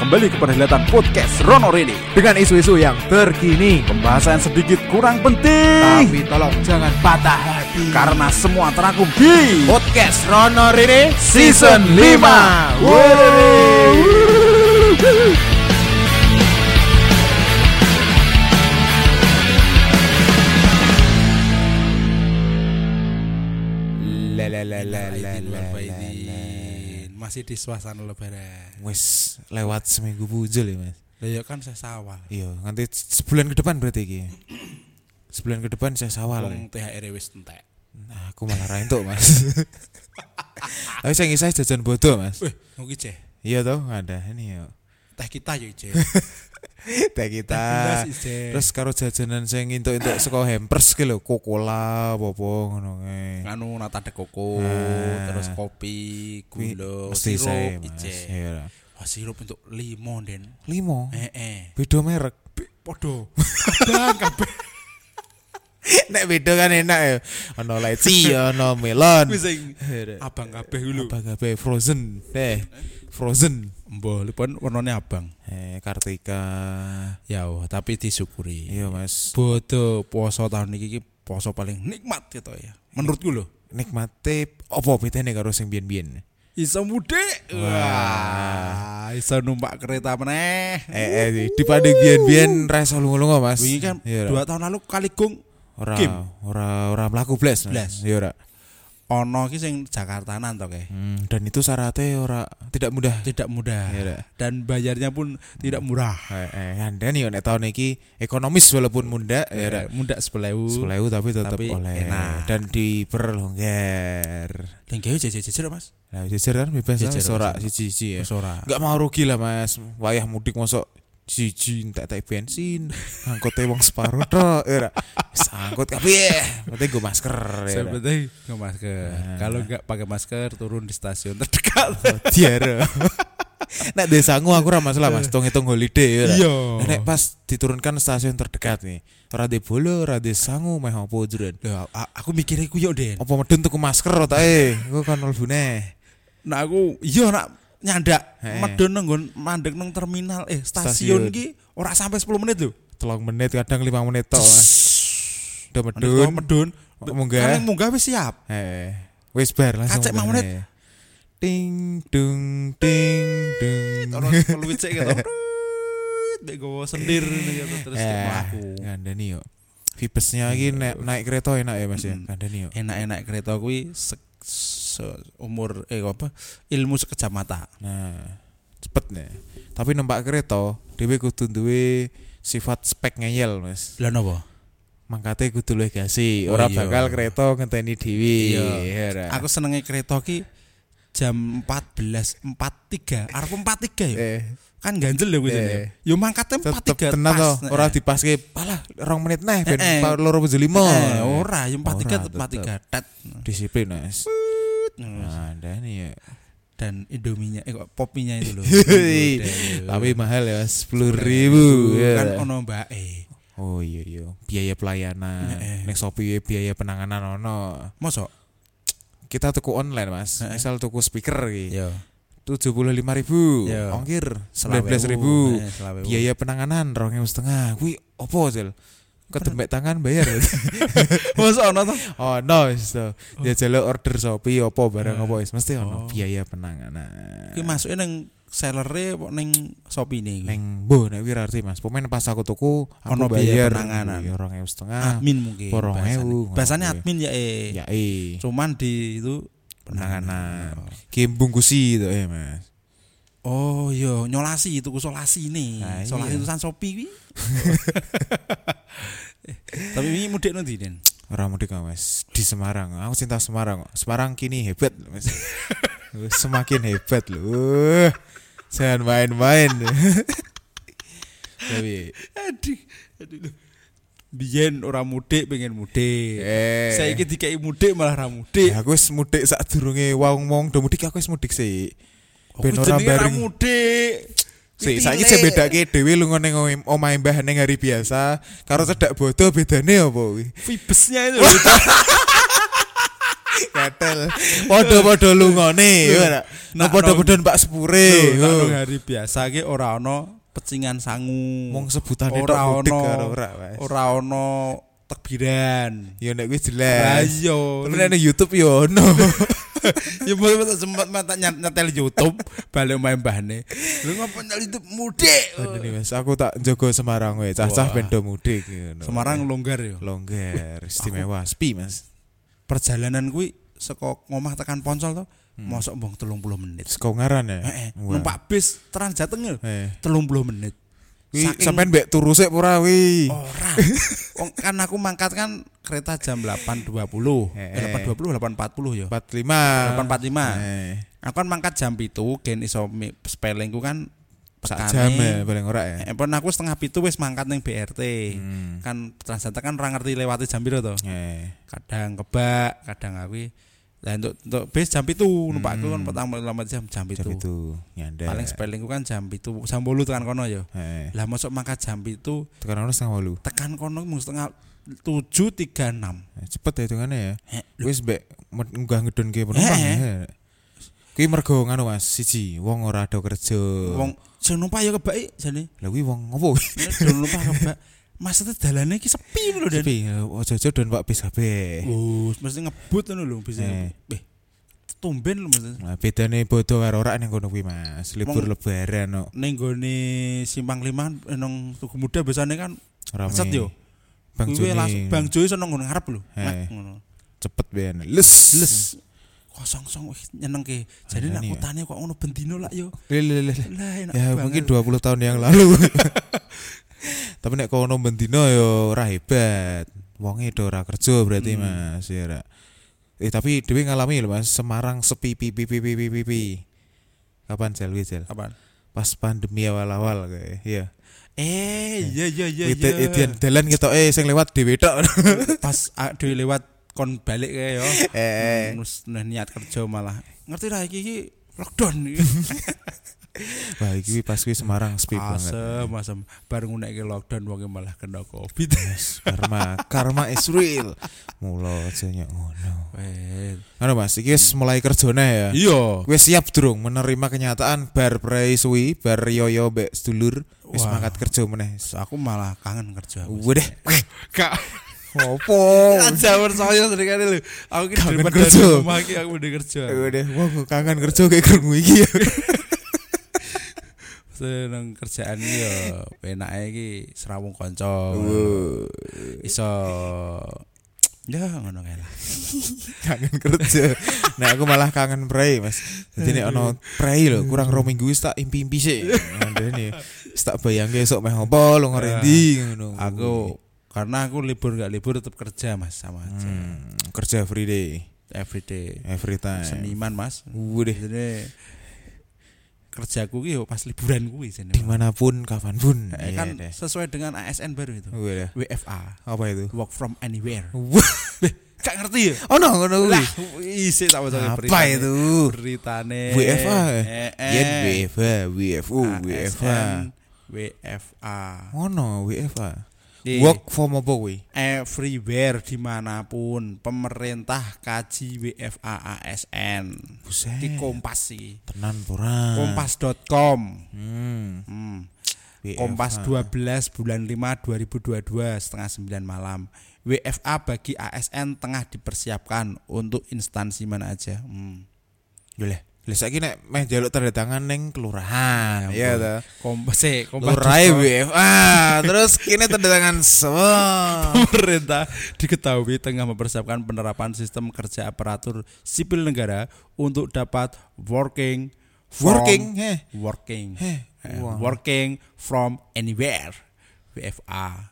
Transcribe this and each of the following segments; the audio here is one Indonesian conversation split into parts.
kembali ke perhelatan podcast Rono Rini dengan isu-isu yang terkini. Pembahasan sedikit kurang penting Tapi tolong jangan patah hati. Karena semua terangkum di podcast Rono Rene Season 5. La la la la la Aidil la wal la, faizin. Masih di suasana lebaran. Wes lewat seminggu bujul ya mas. Ya kan saya sawal. Iya, nanti sebulan ke depan berarti iki. Sebulan ke depan saya sawal. Wong THR wis entek. Nah, aku malah ra entuk, Mas. Tapi saya ngisah jajan bodoh, Mas. Wih, ngoki ceh. Iya toh, ada ini ya. Teh kita yo ceh. Teh kita. Terus karo jajanan sing entuk-entuk saka hampers ki lho, Coca-Cola apa-apa ngono kae. Anu nata de koko, Nah. terus kopi, gula, sirup, Mas. ice. Iya. Wah, sirup untuk limo, Den. Limo. Eh, eh. Beda merek. Podo. Abang kabeh. Nek beda kan enak ya. Ono leci, ono melon. Wis sing abang kabeh dulu. Apa kabeh frozen. Eh, frozen. Mbah, lipun warnane abang. Eh, Kartika. Ya, tapi disyukuri. Iya, Mas. Bodo poso tahun iki poso paling nikmat gitu ya. Menurutku loh. Nikmate apa bedane karo sing biyen-biyen? Iso mudik. Wah, iso numpak kereta meneh. Eh, eh, di dibanding biyen-biyen ra iso lunga-lunga, Mas. Wingi kan Iya, dua tahun lalu kaligung ora Kim. ora ora mlaku blas. Blas. Iya, ora. ono ki sing Jakartanan to kayak. Hmm, dan itu syaratnya ora tidak mudah. Tidak mudah. Ra. Dan bayarnya pun tidak murah. Eh, eh, anda nih nek tahun iki ekonomis walaupun muda ya ora. Muda sepelewu. Sepuluh tapi tetap Tapi oleh enak. dan diperlonggar. Dan gawe jejer-jejer Mas. Nah, jajar kan bebas lah, Jajar, ora jajar. siji-siji ya. Wis ora. Enggak mau rugi lah Mas. Wayah mudik mosok siji entek entek bensin, angkute wong separuh tok ya ora. Wis angkut kabeh. Penting gue masker ya. Penting ke masker. Nah. Kalau nggak pakai masker turun di stasiun terdekat. Diare. Nek desaku aku ora masalah Mas, hitung-hitung holiday ya. Iya. Nek pas diturunkan stasiun terdekat nih, ora de bolo, ora de sangu meh apa jeren. Aku mikirnya ku yo Den. Apa medun tuku masker ta eh, iku kan mlebune. Nah aku iya nak nyandak medun nenggon mandek nang terminal eh Stasiun. stasiun ki ora sampai 10 menit lho. Telung menit kadang lima menit tok Udah Medun medun. Munggah. Kalian munggah wis siap. Eh, wis bar langsung. Kacek mau menit. Ting dung ting dung. Terus peluit sik gitu. Dek gowo sendir gitu terus Eh, kayak mlaku. Ngandani yo. Vibesnya lagi naik, naik kereta enak ya Mas ya. Ngandani yo. Enak-enak kereta kuwi umur eh apa ilmu sekejap mata. Nah, cepet nih. Tapi numpak kereta, dhewe kudu duwe sifat spek ngeyel, Mas. Lah napa? Mangkate kudu luwih gasi, Oh, ora iya. bakal kereta ngenteni dhewe. Iya. Ya ora. Aku senenge kereta ki jam 14.43 arep 43 ya. eh Kan ganjel ya kuwi. Eh. Yo mangkate tetep 43 tenan to, pas. ora dipaske alah rong menit neh ben Eh, eh. loro tujuh lima. Eh, ora, yo 43 Ora, tetep 43 tet. Disiplin, Mas. Nah, ini ya. Dan Indominya eh kok popinya itu loh. Tapi mahal ya, sepuluh ribu. kan ono mbak eh. Oh iya iya, biaya pelayanan. Eh, eh. Nek Shopee biaya penanganan ono. Mosok? Kita tuku online mas, Eh, eh. misal tuku speaker gitu. Yo. tujuh puluh lima ribu, Iya. ongkir sembilan belas ribu, biaya penanganan rong setengah, kui opo sel, ketembek tangan bayar, Mosok ono to? oh no, wis to. dia jaluk order shopee opo barang Eh. opo wis mesti ono Oh. biaya penanganan. Ki masuke nang sellere kok ning Shopee ne. Neng bu nek wirarti mas, pemain pas aku tuku aku Ono bayar penanganan. iya, rong setengah, admin mungkin. Bahasanya. ewu, kuwi. admin ya eh. ya eh, Cuman di itu penanganan, game bungkusi itu ya mas. Oh iya, nyolasi itu solasi nih. Nah, solasi iya. tulisan Shopee kuwi. Eh, Tapi ini mudik nanti Den. Orang mudik mas di Semarang. Aku cinta Semarang. Semarang kini hebat mas. Semakin hebat loh. Jangan main-main. Tapi Aduh, aduh. Biyen orang mudik pengen mudik. eh Saya iki dikai mudik malah ra mudik. ya, aku wis mudik saat durunge wong-wong do mudik aku wis mudik sih. Oh, Ben ora bareng. mudik. Sih, saiki saya bedake dhewe lunga ning omahe Mbah ning hari biasa karo cedak bodo bedane apa kuwi? Vibesnya itu. Ketel. Podo-podo lungone. Nah, podo-podo Pak Sepure. Nang hari biasa ki ora ono pecingan sangu. Wong sebutane tok ora ono ora, ono tekbiran. Ya nek wis jelas. iya. Tapi nek nang YouTube yo ono. ya mau sempat mata nyetel YouTube balik main mbahne. Lu ngopo nyel YouTube mudik. Nih, Mas. Aku tak jaga Semarang we. Cacah Wah. ben do mudik. Semarang longgar ya. longgar, istimewa. Sepi, Mas. Perjalanan kuwi saka ngomah tekan Poncol to, mosok mbong 30 menit. Seko ngaran ya. Wah. numpak bis Trans Jateng ya. Eh. 30 menit. Wi Saking- sampean mbek turu sik ora wi. Ora. Wong kan aku mangkat kan kereta jam 8.20. Eh, Eh, eh. 8.20 8.40 ya. 45. 8.45. Eh. Aku kan mangkat jam pitu gen iso spellingku kan Sak tekane. jam ya paling ora ya. Eh, pun aku setengah pitu wis mangkat ning BRT. Hmm. Kan Transjata kan ora ngerti lewati jam piro to. Eh. Kadang kebak, kadang aku lah untuk untuk bis jam pitu numpakku kan petang lama jam jam Jam pitu. itu nyandar. Paling spellingku kan jam pitu jam 8 tekan kono ya. Eh. Lah masuk mangkat jam pitu Tekan ono setengah walu. tekan kono mung setengah tujuh tiga enam. Eh, Cepet ya hitungannya ya. Wis mbek med- munggah ngedonke penumpang. Eh, ya. Kuwi mergo nganu Mas, siji wong ora ada kerja. Wong sing numpak ya kebaki jane. Lah kuwi wong ngopo? Numpak kebak. Maksudnya dalane iki sepi lho Dan. Tapi ojo-ojo don Pak bis kabeh. Oh, mesti ngebut ngono lho bisa. Eh. Eh. Tumben lho mesti. Nah, bedane bodo karo ora ning kono kuwi Mas. Libur lebaran no. Ning gone Simpang Lima nang Tugu Muda biasanya kan Rame. Macet yo. Bang Joni. langsung Bang Joy sono ngono ngarep lho. Eh. Ngono. cepet ben. Les. Les kosong song wih, nyenengke. Jadi Makanya nak ya. kutane kok ngono bendino lah yo. Le, le. Lah enak Ya banget. mungkin 20 tahun yang lalu. Tapi nek kono bendino yo ora hebat. Wonge do ora kerja berarti Hmm. Mas ya. Eh tapi dhewe ngalami lho Mas, Semarang sepi pi pi pi pi pi pi. pi. Kapan sel wi sel? Apaan? Pas pandemi awal-awal kayak. Iya. Eh, iya iya iya Wite iya. edian dalan ketok eh sing lewat dhewe tok. Pas aduh lewat kon balik kayak yo. Eh. Nah, niat kerja malah. Ngerti ra iki iki lockdown. Wah, iki pas kuwi Semarang sepi banget. Asem, asem. Bareng ngunekke lockdown wong malah kena Covid. Karma, karma is real. Mula aja nyok ngono. Anu Mas, iki wis mulai kerjane ya. Iya. Gue siap durung menerima kenyataan bar prei suwi, bar yoyo mbek sedulur wis mangkat kerja meneh. Aku malah kangen kerja. Udah. Kak. Opo? Aja percaya sekali lho. Aku ki daripada kerja. rumah ki aku udah kerja. Udah, wah kok kangen kerja kayak krungu iki ya. Seneng kerjaan iki ya penake iki serawung kanca. Iso ya ngono kae lah. kangen kerja. Nah, aku malah kangen prei, Mas. Jadi nek ono prei lho, kurang rong minggu wis tak impi-impi sih. Ngandani. Wis tak bayangke esuk meh opo lo ngerendi ngono. Aku karena aku libur gak libur tetap kerja Mas sama aja. Hmm, kerja free day, Every day. every time. Seniman Mas. Udah. Jadi kerjaku ki yo pas liburan kuwi sini. di mana pun kapan pun Eh, Iya kan deh. sesuai dengan ASN baru itu. Udah. WFA. apa itu Work from anywhere. Gak ngerti ya? oh no ngono kuwi. Lah, isi tak baca apa itu Beritane. WFA Eh, eh. Yen WFA WFU WFA WFA. ngono WFA Di work from apa kuwi everywhere di mana pun pemerintah kaji WFA ASN. buset Di Kompas sih. tenan pura Kompas.com. hmm, Hmm. WFA. Kompas 12 bulan 5 2022 setengah 9 malam. WFA bagi ASN tengah dipersiapkan untuk instansi mana aja. Hmm. Boleh. Lah saiki nek meh njaluk tanda tangan ning kelurahan, Ya ta. Kompas eh, Kompas WFA, terus kini tanda tangan semua. Pemerintah diketahui tengah mempersiapkan penerapan sistem kerja aparatur sipil negara untuk dapat working from- Working, heh. working Heh. eh, working from anywhere WFA.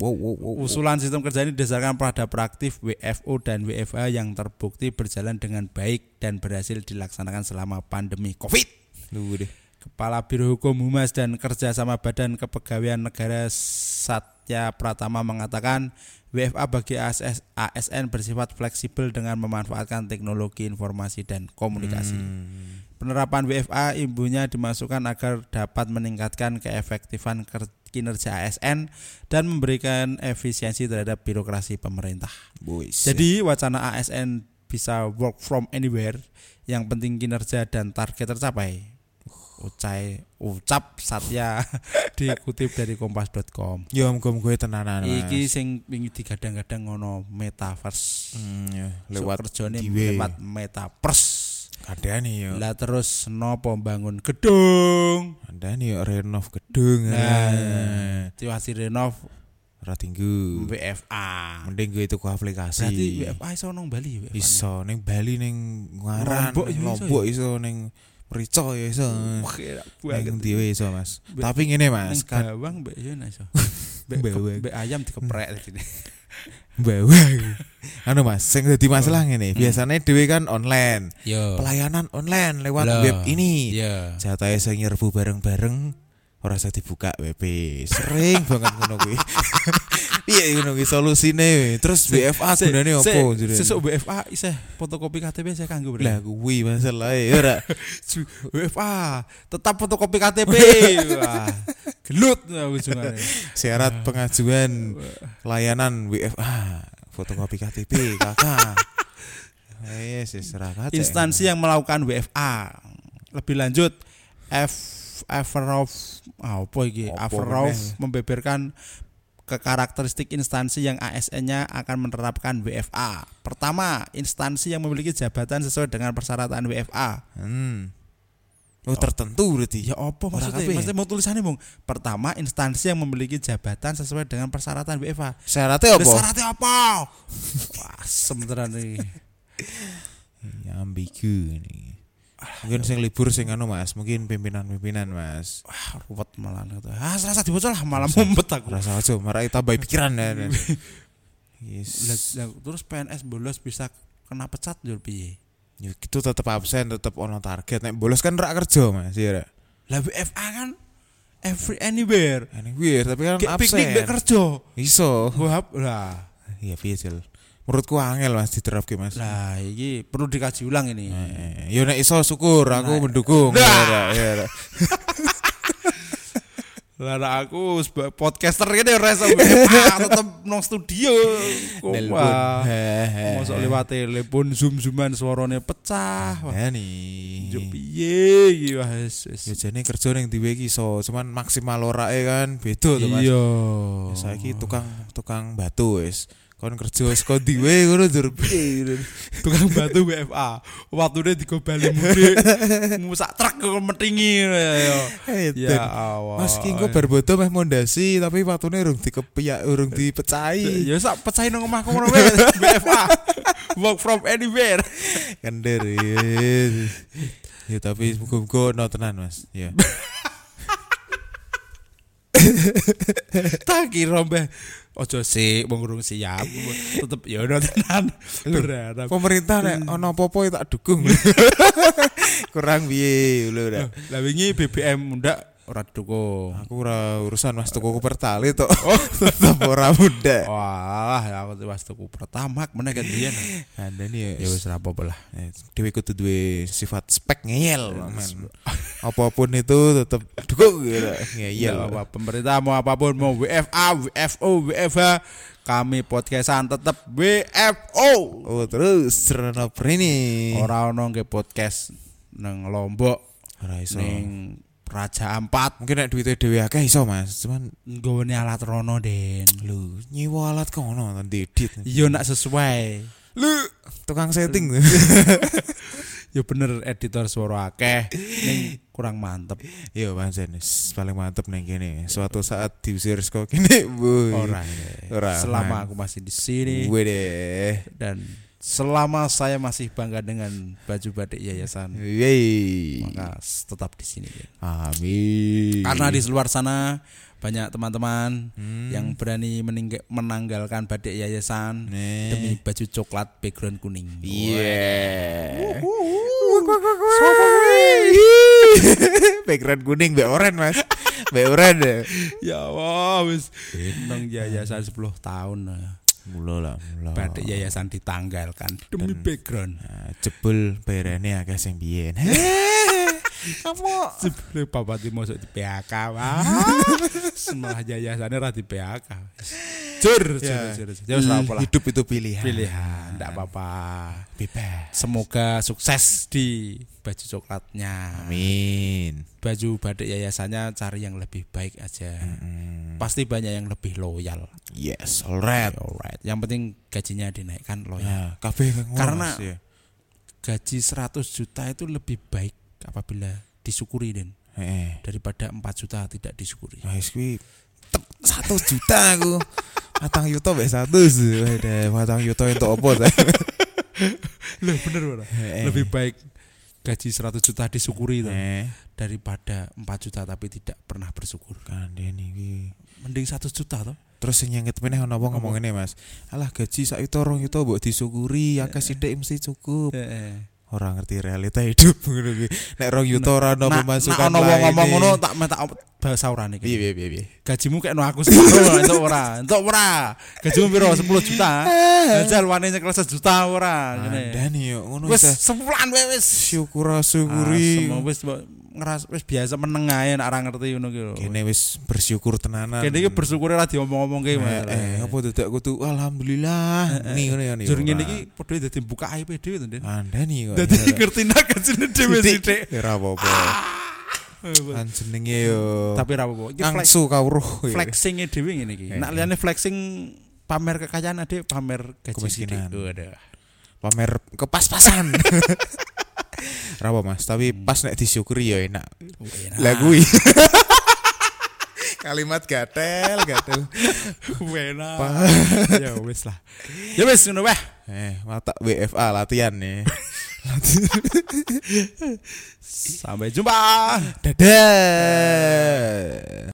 Wow, wow, wow. Usulan sistem kerja ini didasarkan pada praktif WFO dan WFA yang terbukti berjalan dengan baik dan berhasil dilaksanakan selama pandemi COVID. Lu deh. Kepala Biro Hukum Humas dan Kerjasama Badan Kepegawaian Negara Satya Pratama mengatakan WFA bagi ASS ASN bersifat fleksibel dengan memanfaatkan teknologi informasi dan komunikasi. Hmm. Penerapan WFA ibunya dimasukkan agar dapat meningkatkan keefektifan ker- kinerja ASN dan memberikan efisiensi terhadap birokrasi pemerintah. Boys. Jadi wacana ASN bisa work from anywhere. Yang penting kinerja dan target tercapai. Ucai ucap Satya dikutip dari kompas.com. Yo muga-muga tenanan. Mas. Iki sing wingi digadang-gadang ngono metaverse. Hmm, ya, Lewat lewat kerjane lewat metaverse. Kadane yo. Lah terus nopo bangun gedung. Kadane yo renov gedung. Nah, Nah, Tiwasi renov ora tinggu. WFA. Mending gue tuku aplikasi. Berarti WFA iso nang Bali WFA. iso ning Bali ning Ngaran, Lombok ya iso Lombok iso ning Merico ya iso. Ning Diwe iso, Mas. Tapi ngene, Mas, kan bawang mbak yo iso. Bawang. mbak ayam dikeprek tadi. bawang. Anu Mas, sing dadi masalah ngene, biasanya dhewe kan online. Yo. Pelayanan online lewat Lah. web ini. Iya. Jatahe sing nyerbu bareng-bareng ora usah dibuka WP. Sering banget ngono kuwi. Piye ngono kuwi solusine? Terus WFA gunane opo jenenge? Sesuk WFA isih fotokopi KTP saya kanggo Lah kuwi masalahe ora. WFA tetap fotokopi KTP. Wah. Gelut. Syarat pengajuan layanan WFA fotokopi KTP kakak. Yes, yes, kacek. Instansi yang melakukan WFA. Lebih lanjut F Averov ah, apa iki? Averov membeberkan ke karakteristik instansi yang ASN-nya akan menerapkan WFA. Pertama, instansi yang memiliki jabatan sesuai dengan persyaratan WFA. Hmm. Oh, tertentu berarti. Ya apa maksudnya? kabeh. Maksudnya mau tulisannya, Bung. Pertama, instansi yang memiliki jabatan sesuai dengan persyaratan WFA. Syaratnya apa? Syaratnya apa? Wah, sebenarnya nih. Ya, ambigu ini. Mungkin sing libur sing anu Mas, mungkin pimpinan-pimpinan Mas. Wah, ruwet malah gitu. Ah, serasa dibaca lah malah mumet aku. Rasa aja marai tambah pikiran ya. Yes. terus PNS bolos bisa kena pecat jur piye? Ya gitu tetep absen, tetep ono target. Nek bolos kan rak kerja Mas, ya. Lah WFA kan every anywhere. Ini weird, tapi kan Kayak piknik absen. mbek kerja. Iso. Wah, lah. Iya piye Jel. Menurutku angel Mas diterapke Mas. Lah, iki perlu dikaji ulang ini. Eh, yo nek iso syukur aku Nah. mendukung. Nah. Ya, ra, ya, ra. Lah nah, aku sebagai podcaster iso WFA tetep nang studio. Hehe. Mosok lewat telepon zoom-zooman suaranya pecah. Wah, Ya nih. yo piye iki wis. Ya jane kerja ning diwe iki iso, cuman maksimal orake kan beda to Mas. Iya. Ya, saiki tukang tukang batu wis. Kon kerja saka diwe ngono dur piye. tukang batu WFA. Waktune digobali mudik. Musak truk kok metingi ya. Ya Allah. Mas ki engko bar bodo meh mondasi tapi watune urung dikepiak urung dipecahi. Ya sak pecahin nang omahku ngono WFA. Work from anywhere. Kender. Ya tapi muga-muga no tenan Mas. Ya. Tak kira ojo sik wong urung siap. Tetep ya ono tenan. Berharap. Pemerintah nek ono apa-apa ya tak dukung. Kurang piye lho. Lah wingi BBM mundak ora dukung. Aku ora urusan Mas tuku pertalite tok. Oh, tetep ora muda. Wah, aku was tuku pertama meneh kan biyen. Anda nih Ya wis ra apa-apa lah. Eh, Dewi kudu duwe sifat spek ngeyel men. Apa pun itu tetap dukung gitu. ngeyel. Ya, apa pemerintah mau apa pun mau WFA, WFO, WFH, kami podcastan tetap WFO. Oh terus Serena ini Ora ono nge podcast nang Lombok ora iso. ning Raja Ampat Mungkin nek duitnya Dewi akeh iso Mas, cuman nggone alat rono Den. lu nyewa alat kono edit. Yo nak sesuai. Lu tukang setting. Yo bener editor suara akeh ning kurang mantep. Yo Mas Jenis paling mantep neng kene. Suatu saat diusir saka kene. Ora. Ora, Selama aku masih di sini Gue deh. dan selama saya masih bangga dengan baju batik yayasan Yeay. maka tetap di sini. Amin. karena di luar sana banyak teman-teman Hmm. yang berani menanggalkan batik yayasan Nih. demi baju coklat background kuning. Iya. Background kuning be oren mas, be oren. Ya wah wis yayasan 10 tahun. Mula lah, mula. batik yayasan ditanggalkan demi Dan- background. Nah, jebul bayarannya agak sing biyen. Kamu Sebelum Bapak di masuk di PHK wah. Semua yayasannya ra di PHK. Jujur, jujur, Ya. jujur. Wis ora apa lah. Hidup itu pilihan. Pilihan, enggak apa-apa. Bebas. Semoga sukses di baju coklatnya. Amin. Baju batik yayasannya cari yang lebih baik aja. Pasti banyak yang lebih loyal. Yes, alright. Alright. Yang penting gajinya dinaikkan loyal. Ya, ngono, Karena- ya. Gaji 100 juta itu lebih baik apabila disyukuri Den Heeh. daripada 4 juta tidak disyukuri. Nah, satu juta aku. Matang yuto mbek satu sih. Matang yuto apa ta? Loh, bener. Heeh. Lebih baik gaji 100 juta disyukuri tuh, Eh, daripada 4 juta tapi tidak pernah bersyukur. kandhani iki. Mending 100 juta toh. Terus sing nyengit meneh ono apa ngomong ngene, Mas. Alah gaji sak yuto rong yuto mbok disyukuri, akeh sithik mesti cukup. Ora ngerti realita hidup ngono kuwi. Nek rong yuto ora ono pemasukan Nah, ono wong ngomong lain. ngono tak minta bahasa Piye iki. piye piye piye. Gajimu kayak no aku separuh entuk ora? Entuk ora? Gajimu piro 10 juta? Ajal wane nyekel sejuta ora ngene. Kandhani yo ngono Wis wae wis. syukur Ah, syukuri. semua wis ngeras wis biasa meneng ae nek ora ngerti ngono ki lho. Kene wis bersyukur tenanan. Kene iki bersyukur ora diomong-omongke Eh, Mas. eh, apa dadak kudu alhamdulillah. Nih ngono ya nih. Jur ngene iki padha dadi buka aib dhewe to, Den. Andani kok. Dadi ngerti nak gajine dhewe sithik. Ya ora apa-apa. Kan jenenge yo. Tapi ora apa-apa. Iki flex, ngangsu kawruh. ya. flexing-e dhewe ngene iki. Eh, eh. liyane flexing pamer kekayaan ade pamer gaji Kemiskinan. Waduh. Pamer kepas-pasan. Ora apa Mas, tapi pas nek disyukuri ya enak. Enak. Lah kuwi. Kalimat gatel, gatel. Enak. Pa- Ya wis lah. Ya wis ngono wae. Eh, mata WFA latihan nih. Sampai jumpa. Dadah.